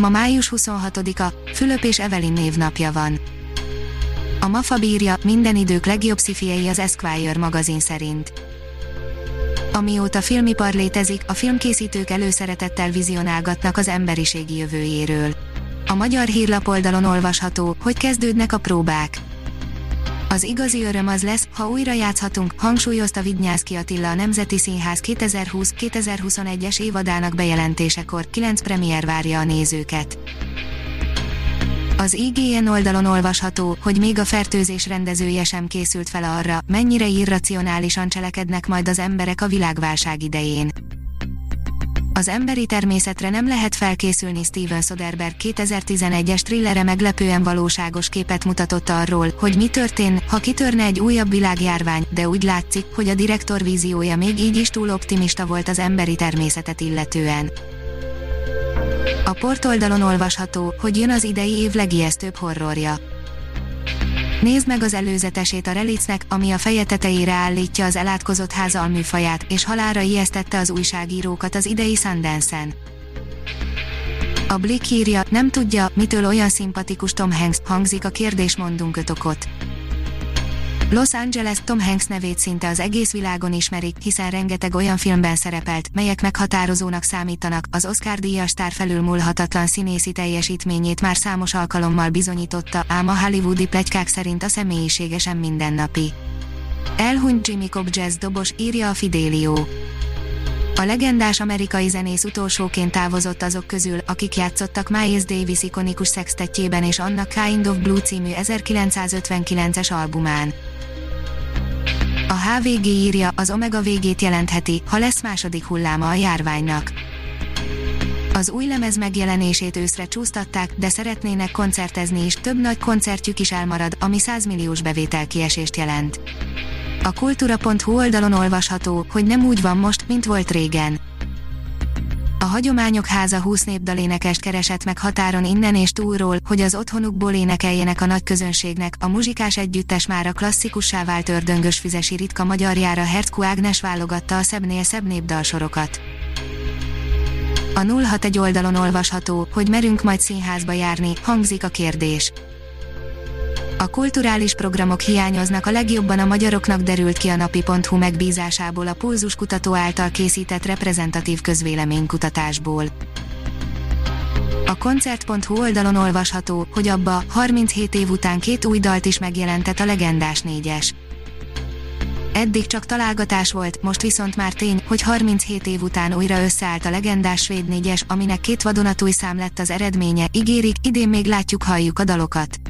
Ma május 26-a, Fülöp és Evelyn névnapja van. A MAFA bírja, minden idők legjobb szifiei az Esquire magazin szerint. Amióta filmipar létezik, a filmkészítők előszeretettel vizionálgatnak az emberiségi jövőjéről. A magyar hírlapoldalon olvasható, hogy kezdődnek a próbák. Az igazi öröm az lesz, ha újra játszhatunk, hangsúlyozta Vidnyászki Attila a Nemzeti Színház 2020-2021-es évadának bejelentésekor, 9 premier várja a nézőket. Az IGN oldalon olvasható, hogy még a fertőzés rendezője sem készült fel arra, mennyire irracionálisan cselekednek majd az emberek a világválság idején. Az emberi természetre nem lehet felkészülni Steven Soderbergh 2011-es thrillere meglepően valóságos képet mutatott arról, hogy mi történ, ha kitörne egy újabb világjárvány, de úgy látszik, hogy a direktor víziója még így is túl optimista volt az emberi természetet illetően. A portoldalon olvasható, hogy jön az idei év legijesztőbb horrorja. Nézd meg az előzetesét a Relicnek, ami a feje tetejére állítja az elátkozott háza műfaját, és halára ijesztette az újságírókat az idei Sundance-en. A Blick írja, nem tudja, mitől olyan szimpatikus Tom Hanks, hangzik a kérdés mondunk ötokot. Los Angeles Tom Hanks nevét szinte az egész világon ismerik, hiszen rengeteg olyan filmben szerepelt, melyek meghatározónak számítanak, az Oscar díjas sztár felülmúlhatatlan színészi teljesítményét már számos alkalommal bizonyította, ám a hollywoodi plegykák szerint a személyisége sem mindennapi. Elhunyt Jimmy Cobb jazz dobos, írja a Fidelio. A legendás amerikai zenész utolsóként távozott azok közül, akik játszottak Miles Davis ikonikus szextetjében és annak Kind of Blue című 1959-es albumán. HVG írja, az Omega végét jelentheti, ha lesz második hulláma a járványnak. Az új lemez megjelenését őszre csúsztatták, de szeretnének koncertezni is, több nagy koncertjük is elmarad, ami 100 milliós bevételkiesést jelent. A kultúra.hu oldalon olvasható, hogy nem úgy van most, mint volt régen. Hagyományok Háza 20 népdalénekest keresett meg határon innen és túlról, hogy az otthonukból énekeljenek a nagy közönségnek. A muzsikás együttes már a klasszikussá vált ördöngös füzesi ritka magyarjára Herckó Ágnes válogatta a szebbnél szebb népdalsorokat. A 061 oldalon olvasható, hogy merünk majd színházba járni, hangzik a kérdés. A kulturális programok hiányoznak a legjobban a magyaroknak derült ki a napi.hu megbízásából a Pulzus kutató által készített reprezentatív közvéleménykutatásból. A koncert.hu oldalon olvasható, hogy abba 37 év után két új dalt is megjelentett a legendás négyes. Eddig csak találgatás volt, most viszont már tény, hogy 37 év után újra összeállt a legendás svéd négyes, aminek két vadonatúj szám lett az eredménye, ígérik, idén még látjuk halljuk a dalokat.